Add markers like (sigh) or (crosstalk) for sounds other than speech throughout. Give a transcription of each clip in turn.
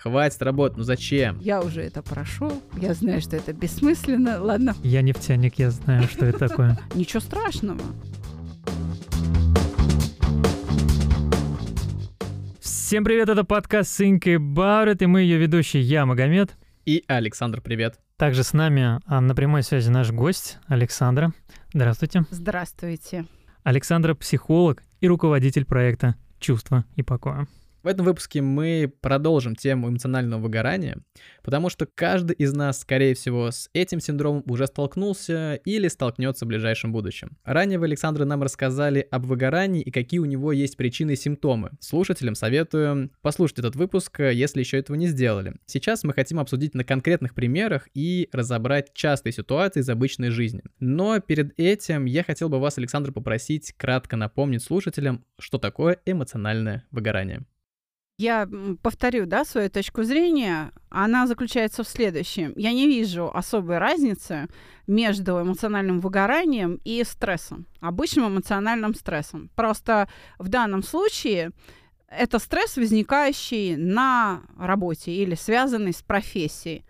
Хватит работать, ну зачем? Я уже это прошел, я знаю, что это бессмысленно, ладно. Я нефтяник, я знаю, что это такое. (laughs) Ничего страшного. Всем привет, это подкаст Think About It, и мы ее ведущие, я Магомед. И Александр, привет. Также с нами а, на прямой связи наш гость Александра. Здравствуйте. Здравствуйте. Александра – психолог и руководитель проекта «Чувство и покоя». В этом выпуске мы продолжим тему эмоционального выгорания, потому что каждый из нас, скорее всего, с этим синдромом уже столкнулся или столкнется в ближайшем будущем. Ранее вы, Александр, нам рассказали об выгорании и какие у него есть причины и симптомы. Слушателям советую послушать этот выпуск, если еще этого не сделали. Сейчас мы хотим обсудить на конкретных примерах и разобрать частые ситуации из обычной жизни. Но перед этим я хотел бы вас, Александр, попросить кратко напомнить слушателям, что такое эмоциональное выгорание. Я повторю, да, свою точку зрения. Она заключается в следующем. Я не вижу особой разницы между эмоциональным выгоранием и стрессом, обычным эмоциональным стрессом. Просто в данном случае это стресс, возникающий на работе или связанный с профессией.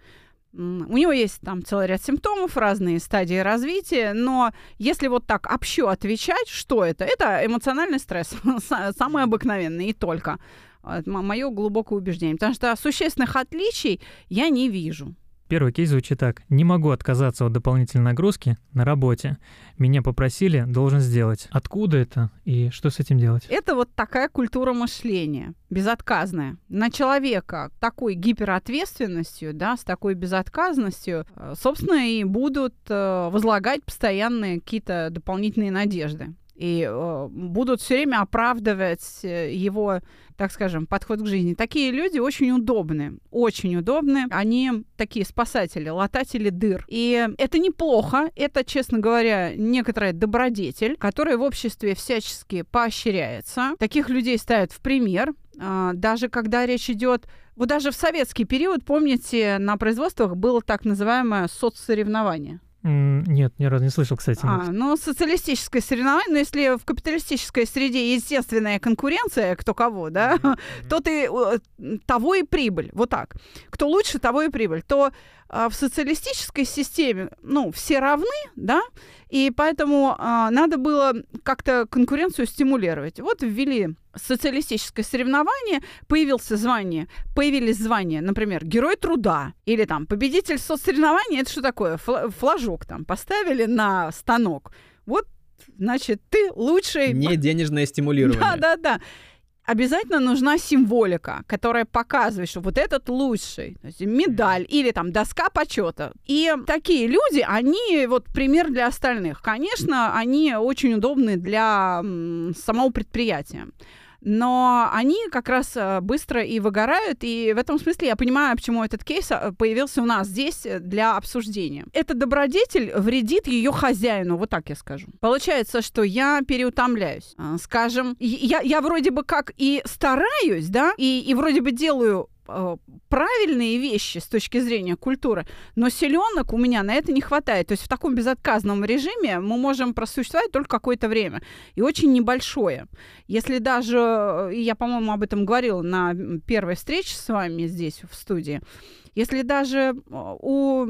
У него есть там целый ряд симптомов, разные стадии развития, но если вот так общо отвечать, что это? Это эмоциональный стресс, (laughs) самый обыкновенный и только. Это мое глубокое убеждение. Потому что существенных отличий я не вижу. Первый кейс звучит так. Не могу отказаться от дополнительной нагрузки на работе. Меня попросили, должен сделать. Откуда это и что с этим делать? Это вот такая культура мышления, безотказная. На человека такой гиперответственностью, да, с такой безотказностью, э, собственно, и будут э, возлагать постоянные какие-то дополнительные надежды и э, будут все время оправдывать э, его, так скажем, подход к жизни. Такие люди очень удобны, очень удобны. Они такие спасатели, лататели дыр. И это неплохо, это, честно говоря, некоторая добродетель, которая в обществе всячески поощряется. Таких людей ставят в пример, э, даже когда речь идет вот даже в советский период, помните, на производствах было так называемое соцсоревнование. Нет, ни разу не слышал, кстати. А, ну, социалистическое соревнование, но если в капиталистической среде естественная конкуренция, кто кого, да, mm-hmm. (laughs) то ты э, того и прибыль, вот так. Кто лучше, того и прибыль. То в социалистической системе, ну, все равны, да, и поэтому а, надо было как-то конкуренцию стимулировать. Вот ввели социалистическое соревнование, появился звание, появились звания, например, Герой труда или там Победитель соцсоревнования, это что такое? Флажок там поставили на станок. Вот значит, ты лучший... Не денежное стимулирование. (laughs) Да, да, да обязательно нужна символика, которая показывает, что вот этот лучший, то есть медаль или там доска почета. И такие люди, они вот пример для остальных. Конечно, они очень удобны для самого предприятия но они как раз э, быстро и выгорают, и в этом смысле я понимаю, почему этот кейс э, появился у нас здесь э, для обсуждения. Этот добродетель вредит ее хозяину, вот так я скажу. Получается, что я переутомляюсь. Скажем, я, я вроде бы как и стараюсь, да, и, и вроде бы делаю правильные вещи с точки зрения культуры, но селенок у меня на это не хватает. То есть в таком безотказном режиме мы можем просуществовать только какое-то время. И очень небольшое. Если даже, э, я, по-моему, об этом говорила на первой встрече с вами здесь в студии, если даже э, у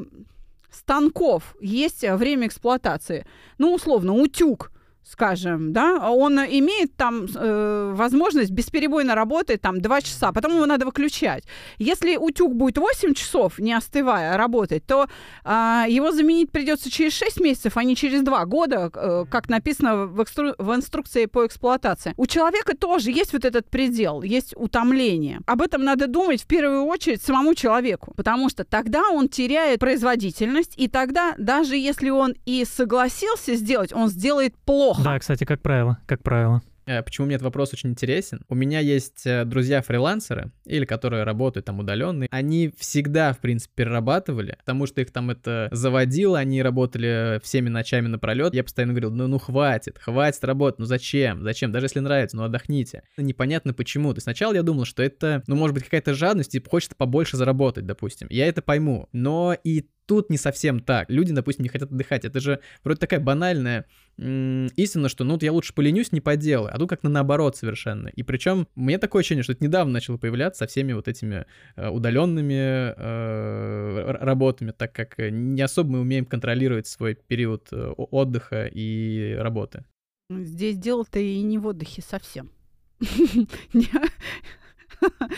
станков есть время эксплуатации, ну, условно, утюг – скажем, да, он имеет там э, возможность бесперебойно работать там 2 часа, потом его надо выключать. Если утюг будет 8 часов, не остывая, работать, то э, его заменить придется через 6 месяцев, а не через 2 года, э, как написано в, экстру- в инструкции по эксплуатации. У человека тоже есть вот этот предел, есть утомление. Об этом надо думать в первую очередь самому человеку, потому что тогда он теряет производительность, и тогда даже если он и согласился сделать, он сделает плохо плохо. Да, кстати, как правило, как правило. Э, почему мне этот вопрос очень интересен? У меня есть э, друзья-фрилансеры, или которые работают там удаленные. Они всегда, в принципе, перерабатывали, потому что их там это заводило, они работали всеми ночами напролет. Я постоянно говорил, ну, ну хватит, хватит работать, ну зачем, зачем, даже если нравится, ну отдохните. Непонятно почему. То есть сначала я думал, что это, ну, может быть, какая-то жадность, типа, хочет побольше заработать, допустим. Я это пойму. Но и тут не совсем так. Люди, допустим, не хотят отдыхать. Это же вроде такая банальная м- истина, что ну вот я лучше поленюсь, не поделаю. А тут как-то наоборот совершенно. И причем меня такое ощущение, что это недавно начало появляться со всеми вот этими э, удаленными э, работами, так как не особо мы умеем контролировать свой период э, отдыха и работы. Здесь дело-то и не в отдыхе совсем.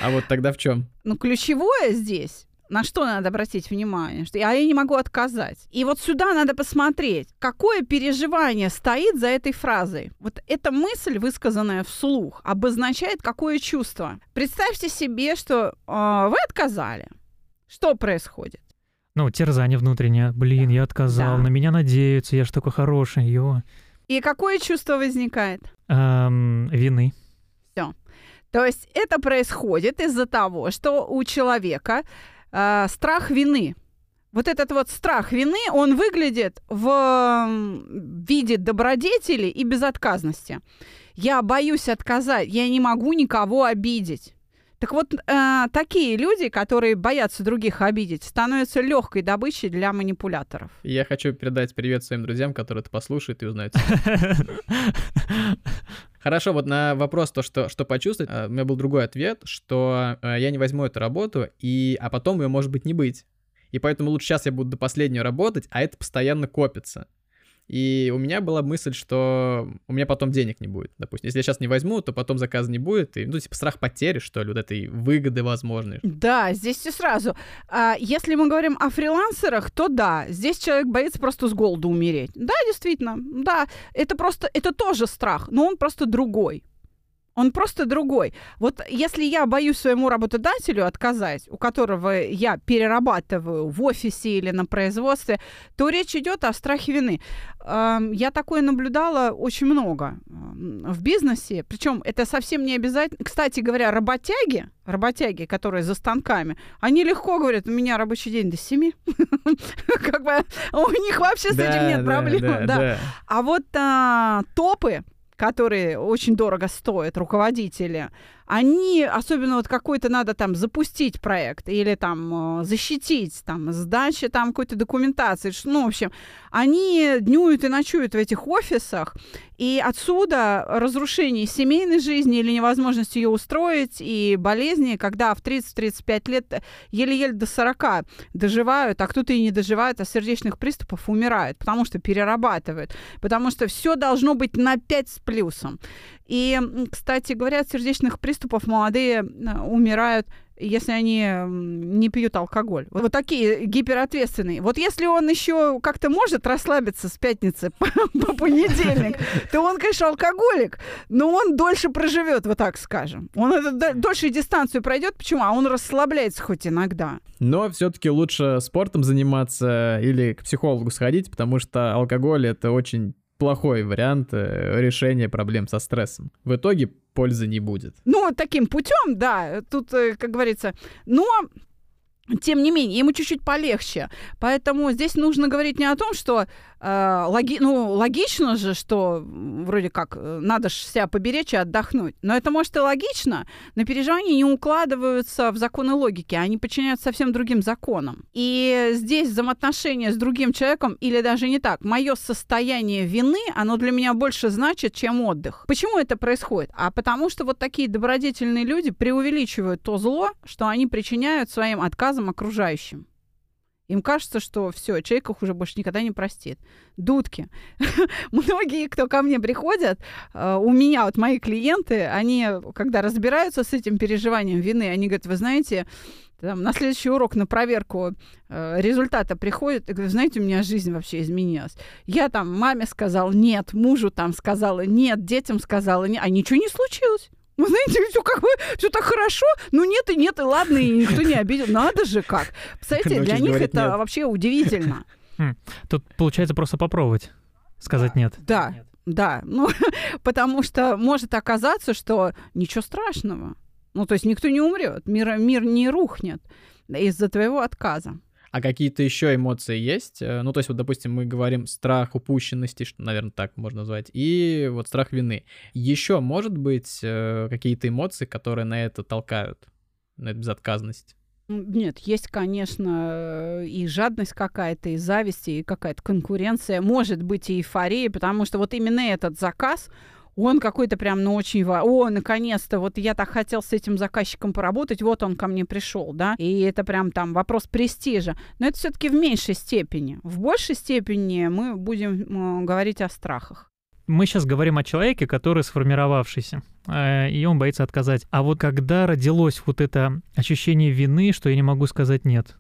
А вот тогда в чем? Ну, ключевое здесь на что надо обратить внимание? Что я не могу отказать. И вот сюда надо посмотреть, какое переживание стоит за этой фразой. Вот эта мысль, высказанная вслух, обозначает какое чувство. Представьте себе, что э, вы отказали. Что происходит? Ну, терзание внутреннее. Блин, я отказал, да. на меня надеются, я ж такой хороший, его. И какое чувство возникает? Эм, вины. Все. То есть это происходит из-за того, что у человека э, страх вины. Вот этот вот страх вины, он выглядит в виде добродетели и безотказности. Я боюсь отказать, я не могу никого обидеть. Так вот, э, такие люди, которые боятся других обидеть, становятся легкой добычей для манипуляторов. Я хочу передать привет своим друзьям, которые это послушают и узнают. (laughs) Хорошо, вот на вопрос то, что, что почувствовать, э, у меня был другой ответ, что э, я не возьму эту работу, и, а потом ее может быть не быть. И поэтому лучше сейчас я буду до последнего работать, а это постоянно копится. И у меня была мысль, что у меня потом денег не будет. Допустим, если я сейчас не возьму, то потом заказа не будет. И, ну, типа, страх потери, что ли, вот этой выгоды возможной. Да, здесь все сразу. А если мы говорим о фрилансерах, то да, здесь человек боится просто с голоду умереть. Да, действительно, да, это просто, это тоже страх, но он просто другой. Он просто другой. Вот если я боюсь своему работодателю отказать, у которого я перерабатываю в офисе или на производстве, то речь идет о страхе вины. Я такое наблюдала очень много в бизнесе. Причем это совсем не обязательно. Кстати говоря, работяги, работяги, которые за станками, они легко говорят, у меня рабочий день до 7. (laughs) Как бы у них вообще с этим нет проблем. А вот а, топы, которые очень дорого стоят, руководители, они, особенно вот какой-то надо там запустить проект или там э, защитить, там, сдача там какой-то документации, ну, в общем, они днюют и ночуют в этих офисах, и отсюда разрушение семейной жизни или невозможность ее устроить, и болезни, когда в 30-35 лет еле-еле до 40 доживают, а кто-то и не доживает, а сердечных приступов умирает, потому что перерабатывают, потому что все должно быть на 5 с плюсом. И, кстати говоря, от сердечных приступов молодые э, умирают если они не пьют алкоголь. Вот такие гиперответственные. Вот если он еще как-то может расслабиться с пятницы (laughs) по, по понедельник, то он, конечно, алкоголик, но он дольше проживет, вот так скажем. Он это, дольше дистанцию пройдет. Почему? А он расслабляется хоть иногда. Но все-таки лучше спортом заниматься или к психологу сходить, потому что алкоголь это очень плохой вариант э, решения проблем со стрессом. В итоге пользы не будет. Ну, таким путем, да, тут, э, как говорится, но тем не менее, ему чуть-чуть полегче. Поэтому здесь нужно говорить не о том, что э, логи, ну, логично же, что вроде как э, надо же себя поберечь и отдохнуть. Но это может и логично, но переживания не укладываются в законы логики, они подчиняются совсем другим законам. И здесь взаимоотношения с другим человеком, или даже не так, мое состояние вины, оно для меня больше значит, чем отдых. Почему это происходит? А потому что вот такие добродетельные люди преувеличивают то зло, что они причиняют своим отказом окружающим. Им кажется, что все, человек их уже больше никогда не простит. Дудки. (laughs) Многие, кто ко мне приходят, э, у меня вот мои клиенты, они, когда разбираются с этим переживанием вины, они говорят, вы знаете, там, на следующий урок на проверку э, результата приходит и говорит, знаете, у меня жизнь вообще изменилась. Я там маме сказал нет, мужу там сказала нет, детям сказала нет, а ничего не случилось. Вы знаете, все как бы, все так хорошо, ну нет и нет, и ладно, и никто не обидел. Надо же как. Представляете, для них это нет. вообще удивительно. Хм. Тут получается просто попробовать сказать нет. Да, да. Ну, (laughs) потому что может оказаться, что ничего страшного. Ну, то есть никто не умрет, мир, мир не рухнет из-за твоего отказа. А какие-то еще эмоции есть? Э, ну, то есть, вот, допустим, мы говорим страх упущенности, что, наверное, так можно назвать, и вот страх вины. Еще, может быть, э, какие-то эмоции, которые на это толкают, на эту безотказность? Нет, есть, конечно, и жадность какая-то, и зависть, и какая-то конкуренция. Может быть, и эйфория, потому что вот именно этот заказ, он какой-то прям, ну, очень... О, наконец-то, вот я так хотел с этим заказчиком поработать, вот он ко мне пришел, да, и это прям там вопрос престижа. Но это все-таки в меньшей степени. В большей степени мы будем говорить о страхах мы сейчас говорим о человеке, который сформировавшийся, э, и он боится отказать. А вот когда родилось вот это ощущение вины, что я не могу сказать нет?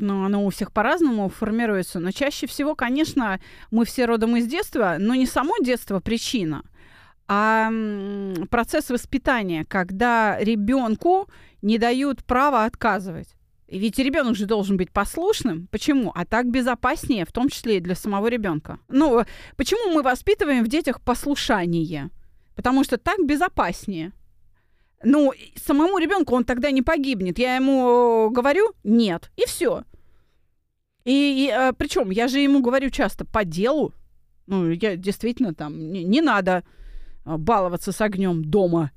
Ну, оно у всех по-разному формируется. Но чаще всего, конечно, мы все родом из детства, но не само детство причина, а процесс воспитания, когда ребенку не дают права отказывать. Ведь ребенок же должен быть послушным. Почему? А так безопаснее, в том числе и для самого ребенка. Ну, почему мы воспитываем в детях послушание? Потому что так безопаснее. Ну, самому ребенку он тогда не погибнет. Я ему говорю нет, и все. И, и а, причем я же ему говорю часто по делу. Ну, я действительно там не, не надо а, баловаться с огнем дома.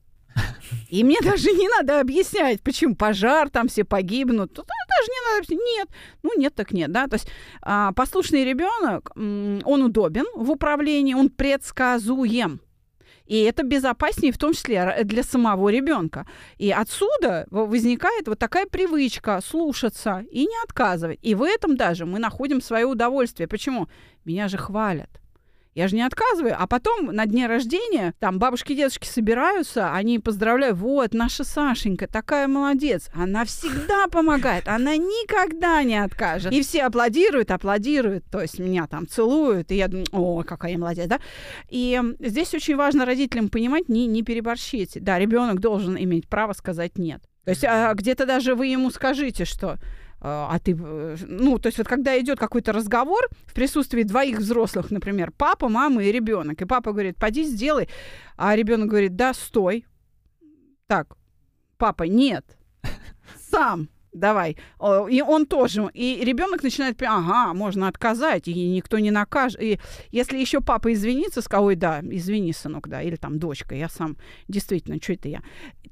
И мне даже не надо объяснять, почему пожар, там все погибнут. Тут даже не надо объяснять. Нет. Ну, нет, так нет, да. То есть а, послушный ребенок, он удобен в управлении, он предсказуем. И это безопаснее в том числе для самого ребенка. И отсюда возникает вот такая привычка слушаться и не отказывать. И в этом даже мы находим свое удовольствие. Почему? Меня же хвалят. Я же не отказываю. А потом на дне рождения там бабушки и дедушки собираются, они поздравляют, вот, наша Сашенька такая молодец. Она всегда помогает, она никогда не откажет. И все аплодируют, аплодируют, то есть меня там целуют, и я думаю, о, какая я молодец, да? И здесь очень важно родителям понимать, не, не переборщите. Да, ребенок должен иметь право сказать нет. То есть а, где-то даже вы ему скажите, что а, а ты, э, ну, то есть вот когда идет какой-то разговор в присутствии двоих взрослых, например, папа, мама и ребенок, и папа говорит, поди сделай, а ребенок говорит, да, стой. Так, папа, нет, сам давай. И он тоже. И ребенок начинает, ага, можно отказать, и никто не накажет. И если еще папа извинится, скажет, ой, да, извини, сынок, да, или там дочка, я сам, действительно, что это я.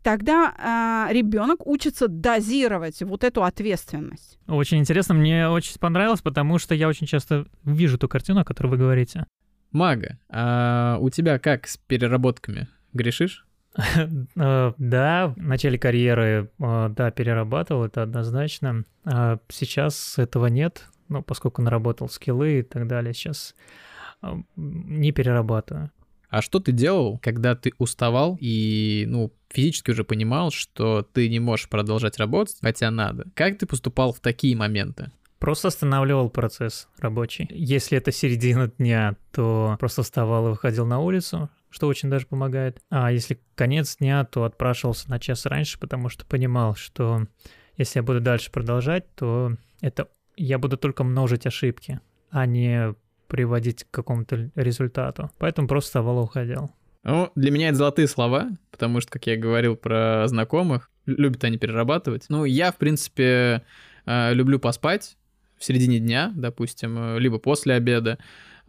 Тогда э, ребенок учится дозировать вот эту ответственность. Очень интересно, мне очень понравилось, потому что я очень часто вижу ту картину, о которой вы говорите. Мага, а у тебя как с переработками? Грешишь? (laughs) Э, да, в начале карьеры, э, да, перерабатывал, это однозначно. А сейчас этого нет, ну, поскольку наработал скиллы и так далее, сейчас э, не перерабатываю. А что ты делал, когда ты уставал и, ну, физически уже понимал, что ты не можешь продолжать работать, хотя надо? Как ты поступал в такие моменты? Просто останавливал процесс рабочий. Если это середина дня, то просто вставал и выходил на улицу, что очень даже помогает. А если конец дня, то отпрашивался на час раньше, потому что понимал, что если я буду дальше продолжать, то это я буду только множить ошибки, а не приводить к какому-то результату. Поэтому просто вставал и уходил. Ну, для меня это золотые слова, потому что, как я говорил про знакомых, любят они перерабатывать. Ну, я, в принципе, э, люблю поспать в середине дня, допустим, э, либо после обеда.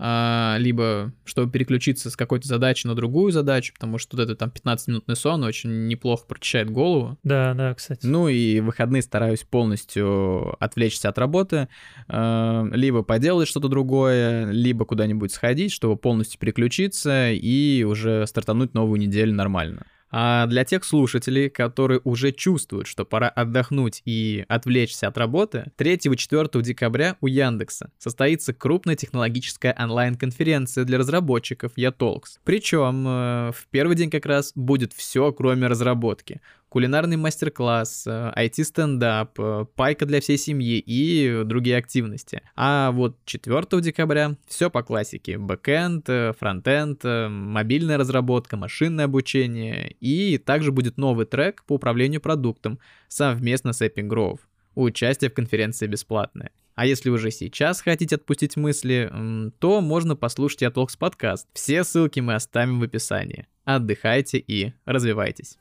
А, либо чтобы переключиться с какой-то задачи на другую задачу, потому что вот этот там 15-минутный сон очень неплохо прочищает голову. Да, да, кстати. Ну и в выходные стараюсь полностью отвлечься от работы, а, либо поделать что-то другое, либо куда-нибудь сходить, чтобы полностью переключиться и уже стартануть новую неделю нормально. А для тех слушателей, которые уже чувствуют, что пора отдохнуть и отвлечься от работы, 3-4 декабря у Яндекса состоится крупная технологическая онлайн-конференция для разработчиков YaTalks. Причем э, в первый день как раз будет все, кроме разработки кулинарный мастер-класс, IT-стендап, э, э, пайка для всей семьи и другие активности. А вот 4 декабря все по классике. Бэкэнд, э, фронтенд, мобильная разработка, машинное обучение. И также будет новый трек по управлению продуктом совместно с Epic Grove. Участие в конференции бесплатное. А если уже сейчас хотите отпустить мысли, то можно послушать Ятлокс подкаст. Все ссылки мы оставим в описании. Отдыхайте и развивайтесь.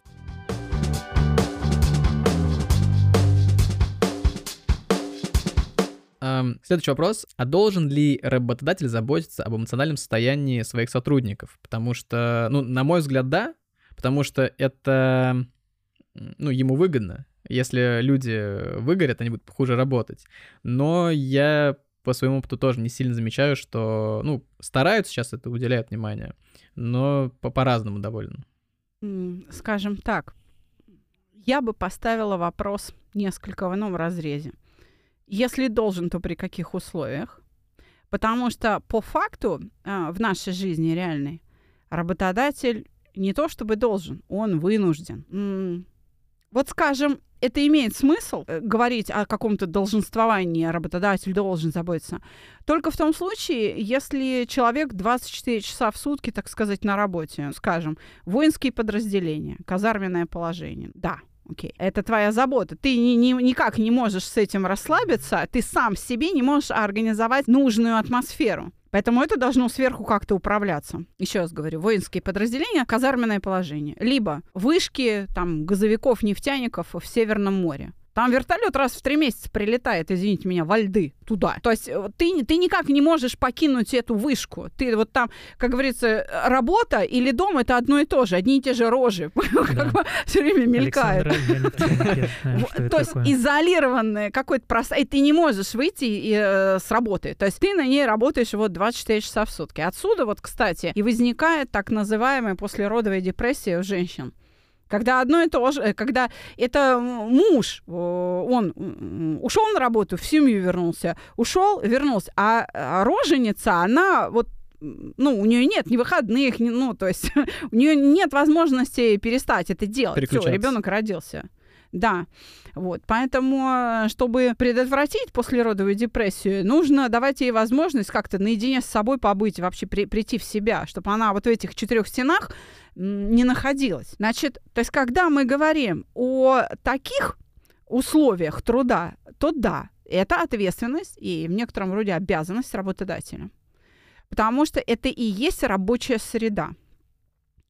Следующий вопрос. А должен ли работодатель заботиться об эмоциональном состоянии своих сотрудников? Потому что, ну, на мой взгляд, да, потому что это, ну, ему выгодно. Если люди выгорят, они будут хуже работать. Но я по своему опыту тоже не сильно замечаю, что, ну, стараются сейчас это, уделяют внимание, но по- по-разному довольно. Скажем так, я бы поставила вопрос несколько в ином разрезе. Если должен, то при каких условиях? Потому что по факту а, в нашей жизни реальной работодатель не то чтобы должен, он вынужден. Вот скажем, это имеет смысл э, говорить о каком-то долженствовании, работодатель должен заботиться. Только в том случае, если человек 24 часа в сутки, так сказать, на работе, скажем, воинские подразделения, казарменное положение. Да, окей, это твоя забота. Ты ни, ни, никак не можешь с этим расслабиться, ты сам себе не можешь организовать нужную атмосферу. Поэтому это должно сверху как-то управляться. Еще раз говорю, воинские подразделения, казарменное положение. Либо вышки там, газовиков, нефтяников в Северном море. Там вертолет раз в три месяца прилетает, извините меня, во льды туда. То есть э, ты, ты никак не можешь покинуть эту вышку. Ты вот там, как говорится, работа или дом это одно и то же, одни и те же рожи. (laughs) Да. Все время мелькают. То есть изолированное какое-то пространство. И ты не можешь выйти э, с работы. То есть ты на ней работаешь вот 24 часа в сутки. Отсюда вот, кстати, и возникает так называемая послеродовая депрессия у женщин. Когда одно и то же, э, когда это муж, он ушел на работу, в семью вернулся, ушел, вернулся, а, а роженица, она вот ну, у нее нет ни выходных, ни, ну, то есть (laughs) у нее нет возможности перестать это делать. Все, ребенок родился. Да. Вот. Поэтому, э, чтобы предотвратить послеродовую депрессию, нужно давать ей возможность как-то наедине с собой побыть, вообще при, прийти в себя, чтобы она вот в этих четырех стенах не находилась. Значит, то есть, когда мы говорим о таких условиях труда, то да, это ответственность и в некотором роде обязанность работодателя. Потому что это и есть рабочая среда.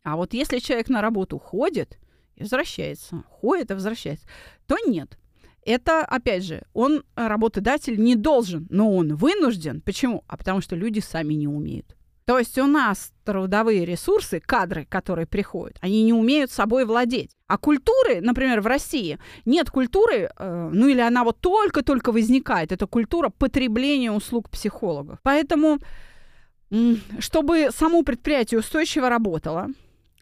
А вот если человек на работу ходит возвращается, ходит и возвращается, то нет. Это, опять же, он, работодатель, не должен, но он вынужден. Почему? А потому что люди сами не умеют. То есть у нас трудовые ресурсы, кадры, которые приходят, они не умеют собой владеть. А культуры, например, в России нет культуры, э, ну или она вот только-только возникает, это культура потребления услуг психологов. Поэтому, чтобы само предприятие устойчиво работало,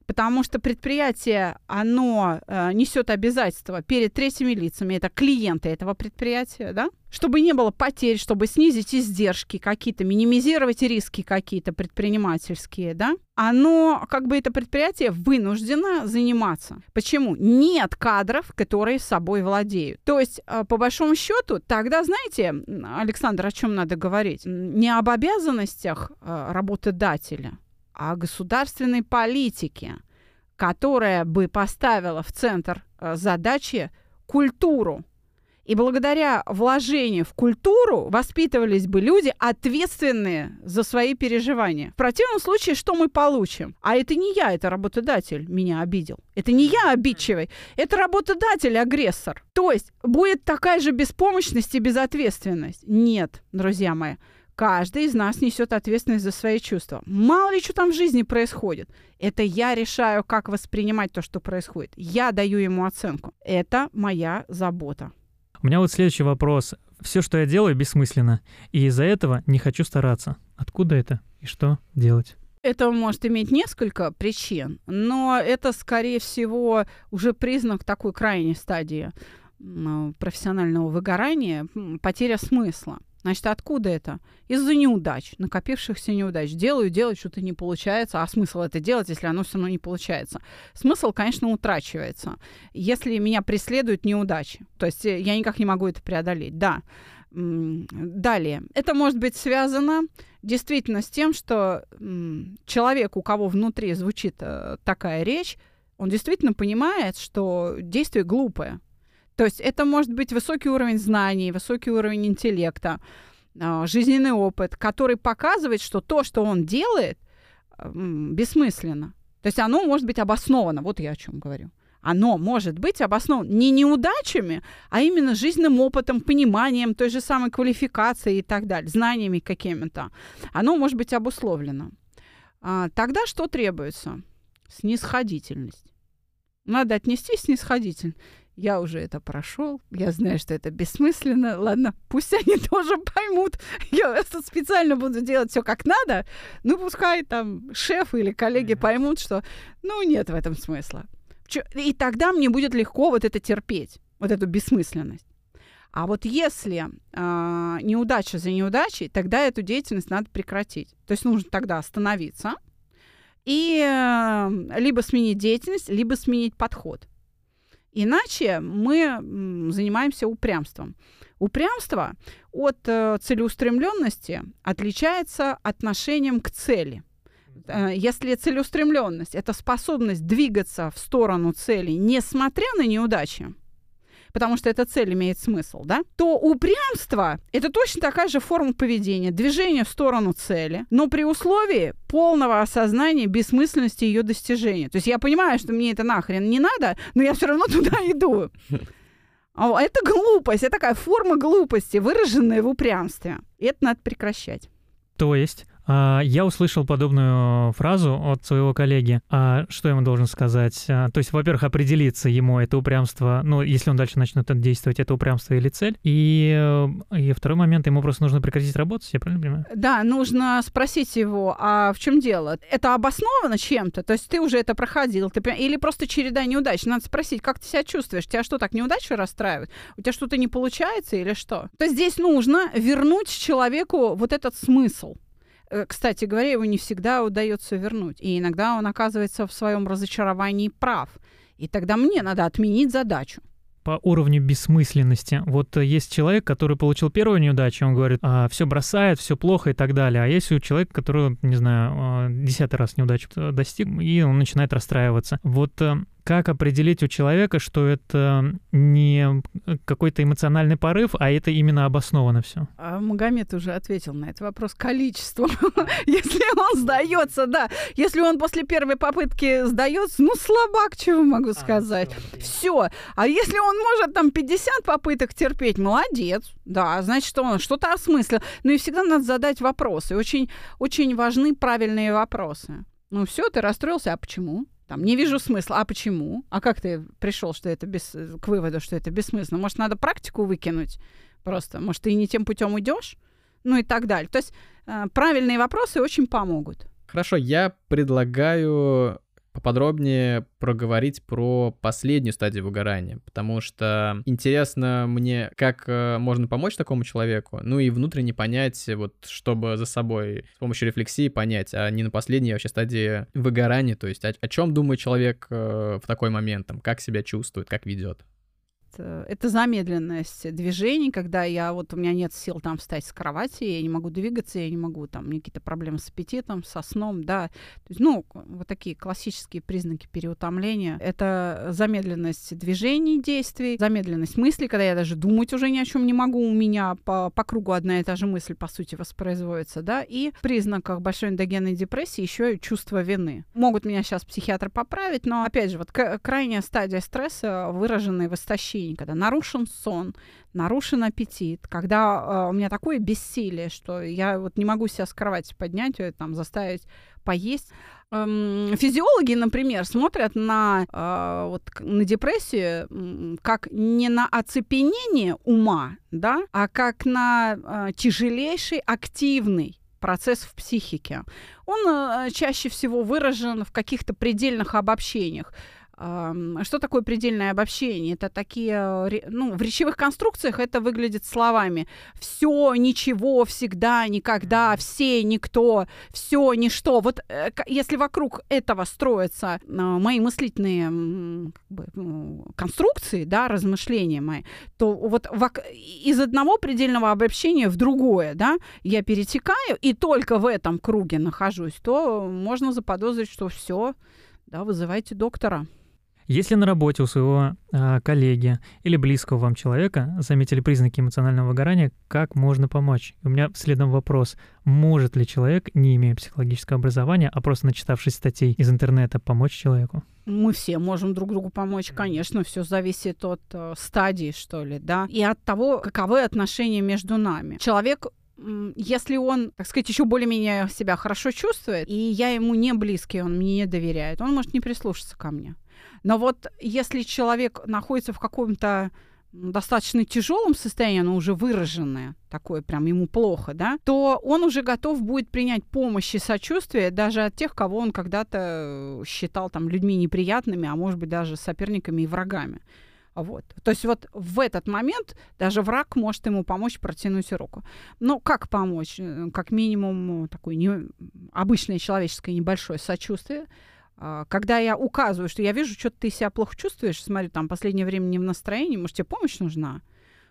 потому что предприятие, оно э, несет обязательства перед третьими лицами, это клиенты этого предприятия, да, чтобы не было потерь, чтобы снизить издержки какие-то, минимизировать риски какие-то предпринимательские, да, оно, как бы это предприятие вынуждено заниматься. Почему? Нет кадров, которые собой владеют. То есть, э, по большому счету, тогда, знаете, Александр, о чем надо говорить? Не об обязанностях э, работодателя, о государственной политике, которая бы поставила в центр э, задачи культуру. И благодаря вложению в культуру воспитывались бы люди, ответственные за свои переживания. В противном случае, что мы получим? А это не я, это работодатель меня обидел. Это не я обидчивый, это работодатель агрессор. То есть будет такая же беспомощность и безответственность. Нет, друзья мои. Каждый из нас несет ответственность за свои чувства. Мало ли что там в жизни происходит. Это я решаю, как воспринимать то, что происходит. Я даю ему оценку. Это моя забота. У меня вот следующий вопрос. Все, что я делаю, бессмысленно. И из-за этого не хочу стараться. Откуда это? И что делать? Это может иметь несколько причин, но это, скорее всего, уже признак такой крайней стадии профессионального выгорания, потеря смысла. Значит, откуда это? Из-за неудач, накопившихся неудач. Делаю, делаю, что-то не получается. А смысл это делать, если оно все равно не получается? Смысл, конечно, утрачивается, если меня преследуют неудачи. То есть э, я никак не могу это преодолеть. Да. Далее. Это может быть связано действительно с тем, что человек, у кого внутри звучит э, такая речь, он действительно понимает, что действие глупое. То есть это может быть высокий уровень знаний, высокий уровень интеллекта, а, жизненный опыт, который показывает, что то, что он делает, бессмысленно. То есть оно может быть обосновано. Вот я о чем говорю. Оно может быть обосновано не неудачами, а именно жизненным опытом, пониманием той же самой квалификации и так далее, знаниями какими-то. Оно может быть обусловлено. А, тогда что требуется? Снисходительность. Надо отнестись снисходительно. Я уже это прошел, я знаю, что это бессмысленно. Ладно, пусть они (laughs) тоже поймут. Я специально буду делать все как надо. Ну, пускай там шеф или коллеги поймут, что ну нет в этом смысла. И тогда мне будет легко вот это терпеть, вот эту бессмысленность. А вот если э, неудача за неудачей, тогда эту деятельность надо прекратить. То есть нужно тогда остановиться и э, либо сменить деятельность, либо сменить подход. Иначе мы занимаемся упрямством. Упрямство от э, целеустремленности отличается отношением к цели. Э, если целеустремленность это способность двигаться в сторону цели, несмотря на неудачи, потому что эта цель имеет смысл, да, то упрямство — это точно такая же форма поведения, движение в сторону цели, но при условии полного осознания бессмысленности ее достижения. То есть я понимаю, что мне это нахрен не надо, но я все равно туда (laughs) иду. Это глупость, это такая форма глупости, выраженная в упрямстве. И это надо прекращать. То есть я услышал подобную фразу от своего коллеги. А что ему должен сказать? А, то есть, во-первых, определиться ему это упрямство, ну, если он дальше начнет действовать, это упрямство или цель. И, э, и второй момент, ему просто нужно прекратить работать, я правильно понимаю? Да, нужно спросить его, а в чем дело? Это обосновано чем-то? То есть ты уже это проходил, ты, или просто череда неудач? Надо спросить, как ты себя чувствуешь? Тебя что, так неудачи расстраивают? У тебя что-то не получается или что? То есть здесь нужно вернуть человеку вот этот смысл. Э, кстати говоря, его не всегда удается вернуть. И иногда он оказывается в своем разочаровании прав. И тогда мне надо отменить задачу по уровню бессмысленности. Вот э, есть человек, который получил первую неудачу, он говорит, а, все бросает, все плохо и так далее. А есть у человека, который, не знаю, а, десятый раз неудачу достиг, и он начинает расстраиваться. Вот э, как определить у человека, что это не какой-то эмоциональный порыв, а это именно обосновано все? А Магомед уже ответил на этот вопрос количеством. (laughs) Если он сдается, да. Если он после первой попытки сдается, ну слабак, чего могу а, сказать. Все. А если он может там 50 попыток терпеть, молодец. Да, значит, что он что-то осмыслил. Ну и всегда надо задать вопросы. Очень, очень важны правильные вопросы. Ну все, ты расстроился, а почему? Там, не вижу смысла. А почему? А как ты пришел что это без... к выводу, что это бессмысленно? Может, надо практику выкинуть просто? Может, ты не тем путем идешь? Ну и так далее. То есть э, правильные вопросы очень помогут. Хорошо, я предлагаю поподробнее проговорить про последнюю стадию выгорания, потому что интересно мне, как э, можно помочь такому человеку, ну и внутренне понять, вот, чтобы за собой с помощью рефлексии понять, а не на последней вообще стадии выгорания, то есть о, о чем думает человек э, в такой момент, там, как себя чувствует, как ведет. Э, это замедленность движений, когда я вот у меня нет сил там встать с кровати, я не могу двигаться, я не могу там, у меня какие-то проблемы с аппетитом, со сном, да. То есть, ну, вот такие классические признаки переутомления. Это замедленность движений, действий, замедленность мыслей, когда я даже думать уже ни о чем не могу, у меня по, по кругу одна и та же мысль, по сути, воспроизводится, да. И в признаках большой эндогенной депрессии еще и чувство вины. Могут меня сейчас психиатры поправить, но, опять же, вот крайняя стадия стресса, выраженная в истощении состоянии, когда нарушен сон, нарушен аппетит, когда э, у меня такое бессилие, что я вот не могу себя с кровати поднять, э, там, заставить поесть. Эм, физиологи, например, смотрят на, э, вот, на депрессию как не на оцепенение ума, да, а как на э, тяжелейший активный процесс в психике. Он э, чаще всего выражен в каких-то предельных обобщениях. Что такое предельное обобщение? Это такие, э, ну, в речевых конструкциях это выглядит словами все, ничего, всегда, никогда, все, никто, все, ничто. Вот э, если вокруг этого строятся а, мои мыслительные как бы, ну, конструкции, да, размышления мои, то вот из одного предельного обобщения в другое, да, я перетекаю и только в этом круге нахожусь, то можно заподозрить, что все, да, вызывайте доктора. Если на работе у своего э, коллеги или близкого вам человека заметили признаки эмоционального выгорания, как можно помочь? У меня следом вопрос. Может ли человек, не имея психологического образования, а просто начитавшись статей из интернета, помочь человеку? Мы все можем друг другу помочь, конечно, все зависит от э, стадии, что ли, да, и от того, каковы отношения между нами. Человек если он, так сказать, еще более-менее себя хорошо чувствует, и я ему не близкий, он мне не доверяет, он может не прислушаться ко мне. Но вот если человек находится в каком-то достаточно тяжелом состоянии, оно уже выраженное, такое прям ему плохо, да, то он уже готов будет принять помощь и сочувствие даже от тех, кого он когда-то считал там людьми неприятными, а может быть даже соперниками и врагами. Вот. То есть вот в этот момент даже враг может ему помочь протянуть руку. Но как помочь? Э, как минимум такое не... обычное человеческое небольшое сочувствие, когда я указываю, что я вижу, что ты себя плохо чувствуешь, смотрю, там, последнее время не в настроении, может, тебе помощь нужна?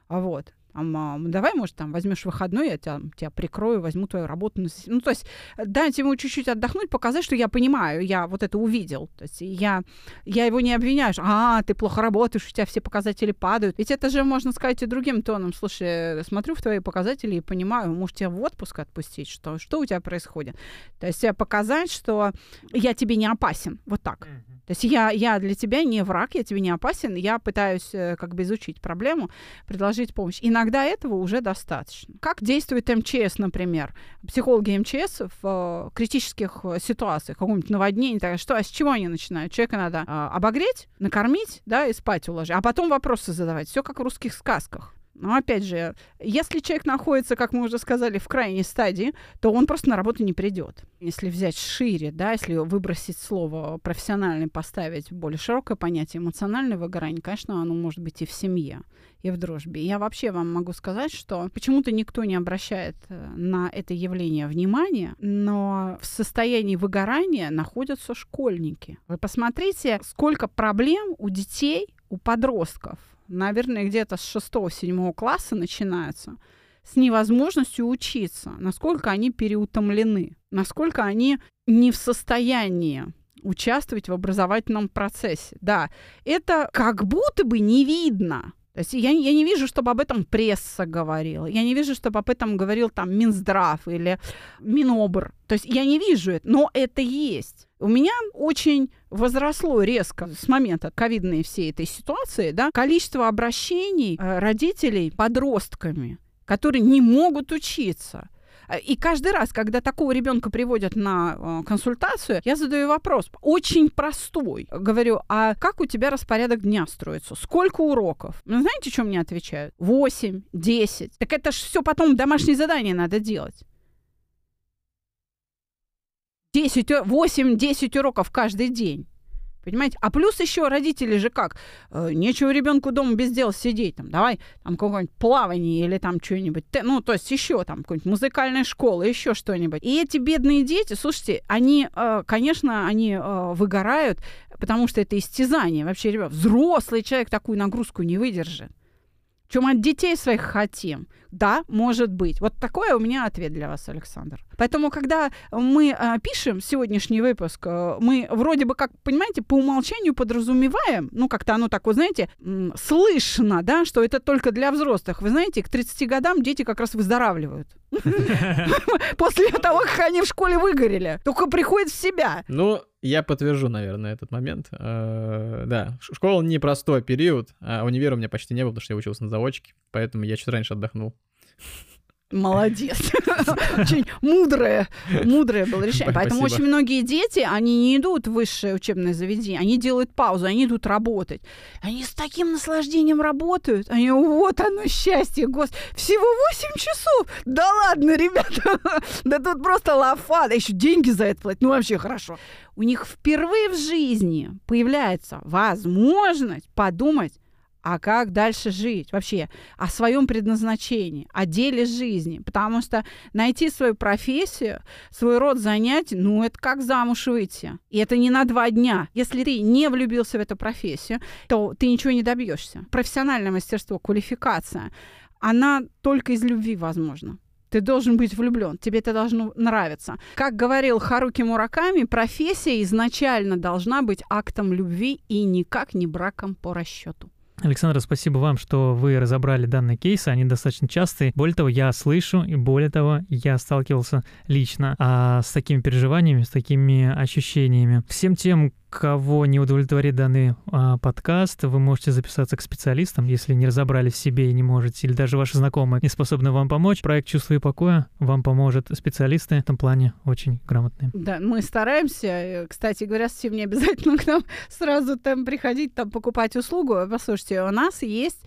А вот там, давай, может, там возьмешь выходной, я тебя, тебя прикрою, возьму твою работу. Ну, то есть дать ему чуть-чуть отдохнуть, показать, что я понимаю, я вот это увидел. То есть я, я его не обвиняю, что, а, ты плохо работаешь, у тебя все показатели падают. Ведь это же можно сказать и другим тоном. Слушай, смотрю в твои показатели и понимаю, может, тебя в отпуск отпустить, что, что у тебя происходит. То есть показать, что я тебе не опасен. Вот так. Mm-hmm. То есть я, я для тебя не враг, я тебе не опасен, я пытаюсь э, как бы изучить проблему, предложить помощь. Иногда этого уже достаточно. Как действует МЧС, например? Психологи МЧС в э, критических э, ситуациях, каком-нибудь наводнении, так, что, а с чего они начинают? Человека надо э, обогреть, накормить, да, и спать уложить, а потом вопросы задавать. Все как в русских сказках. Но опять же, если человек находится, как мы уже сказали, в крайней стадии, то он просто на работу не придет. Если взять шире, да, если выбросить слово профессиональный, поставить более широкое понятие эмоциональное выгорание, конечно, оно может быть и в семье, и в дружбе. Я вообще вам могу сказать, что почему-то никто не обращает э, на это явление внимания, но в состоянии выгорания находятся школьники. Вы посмотрите, сколько проблем у детей, у подростков наверное, где-то с 6-7 класса начинается, с невозможностью учиться, насколько они переутомлены, насколько они не в состоянии участвовать в образовательном процессе. Да, это как будто бы не видно. То есть я, я не вижу, чтобы об этом пресса говорила. Я не вижу, чтобы об этом говорил там Минздрав или Минобр. То есть я не вижу это, но это есть. У меня очень возросло резко с момента ковидной всей этой ситуации, да, количество обращений э, родителей подростками, которые не могут учиться. И каждый раз, когда такого ребенка приводят на э, консультацию, я задаю вопрос, очень простой. Говорю, а как у тебя распорядок дня строится? Сколько уроков? Ну, знаете, что мне отвечают? 8, 10. Так это ж все потом домашнее задание надо делать. 10, 8-10 уроков каждый день. Понимаете? А плюс еще родители же как? Э, нечего ребенку дома без дела сидеть. Там, давай там какое-нибудь плавание или там что-нибудь. Ну, то есть еще там какая-нибудь музыкальная школа, еще что-нибудь. И эти бедные дети, слушайте, они, э, конечно, они э, выгорают, потому что это истязание. Вообще, ребят, взрослый человек такую нагрузку не выдержит. Чем от детей своих хотим. Да, может быть. Вот такой у меня ответ для вас, Александр. Поэтому, когда мы а, пишем сегодняшний выпуск, а, мы вроде бы как, понимаете, по умолчанию подразумеваем, ну, как-то оно так, вы знаете, слышно, да, что это только для взрослых. Вы знаете, к 30 годам дети как раз выздоравливают. (laughs) После того, как они в школе выгорели. Только приходят в себя. Ну, я подтвержу, наверное, этот момент. Э, да, школа непростой период, а универа у меня почти не было, потому что я учился на заочке, поэтому я чуть раньше отдохнул. Молодец. (laughs) Очень мудрое, мудрое было решение. Поэтому очень многие дети, они не идут в высшее учебное заведение, они делают паузу, они идут работать. Они с таким наслаждением работают. Они, вот оно счастье, господи. Всего 8 часов. Да ладно, ребята. (laughs) Да тут просто лафа. Да еще деньги за это платят. Ну, вообще хорошо. У них впервые в жизни появляется возможность подумать, а как дальше жить, вообще о своем предназначении, о деле жизни, потому что найти свою профессию, свой род занятий, ну это как замуж выйти, и это не на два дня. Если ты не влюбился в эту профессию, то ты ничего не добьешься. Профессиональное мастерство, квалификация, она только из любви возможна. Ты должен быть влюблен, тебе это должно нравиться. Как говорил Харуки Мураками, профессия изначально должна быть актом любви и никак не браком по расчету. Александра, спасибо вам, что вы разобрали данные кейсы, они достаточно частые. Более того, я слышу, и более того, я сталкивался лично а, с такими переживаниями, с такими ощущениями. Всем тем, кого не удовлетворит данный а, подкаст, вы можете записаться к специалистам, если не разобрались в себе и не можете, или даже ваши знакомые не способны вам помочь. Проект «Чувство и покоя» вам поможет специалисты в этом плане очень грамотные. Да, мы стараемся. Кстати говоря, совсем не обязательно к нам (laughs) сразу там приходить, там покупать услугу. Послушайте, у нас есть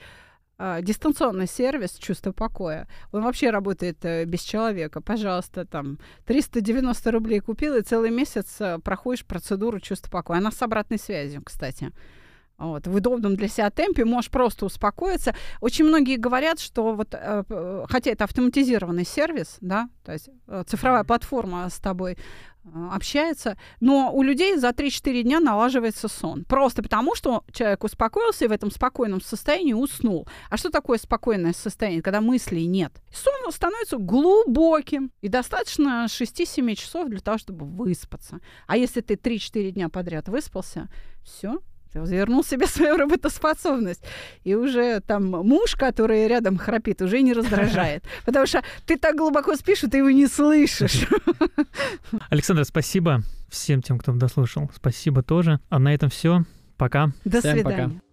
дистанционный сервис чувство покоя. Он вообще работает э, без человека. Пожалуйста, там 390 рублей купил, и целый месяц э, проходишь процедуру чувства покоя. Она с обратной связью, кстати. Вот, в удобном для себя темпе можешь просто успокоиться. Очень многие говорят, что вот, э, хотя это автоматизированный сервис, да, то есть цифровая платформа с тобой общается, но у людей за 3-4 дня налаживается сон. Просто потому, что человек успокоился и в этом спокойном состоянии уснул. А что такое спокойное состояние, когда мыслей нет? Сон становится глубоким. И достаточно 6-7 часов для того, чтобы выспаться. А если ты 3-4 дня подряд выспался, все, вернул себе свою работоспособность. И уже там муж, который рядом храпит, уже не раздражает. (laughs) Потому что ты так глубоко спишь, что ты его не слышишь. (laughs) Александр, спасибо всем тем, кто дослушал. Спасибо тоже. А на этом все. Пока. До Всем свидания. Пока.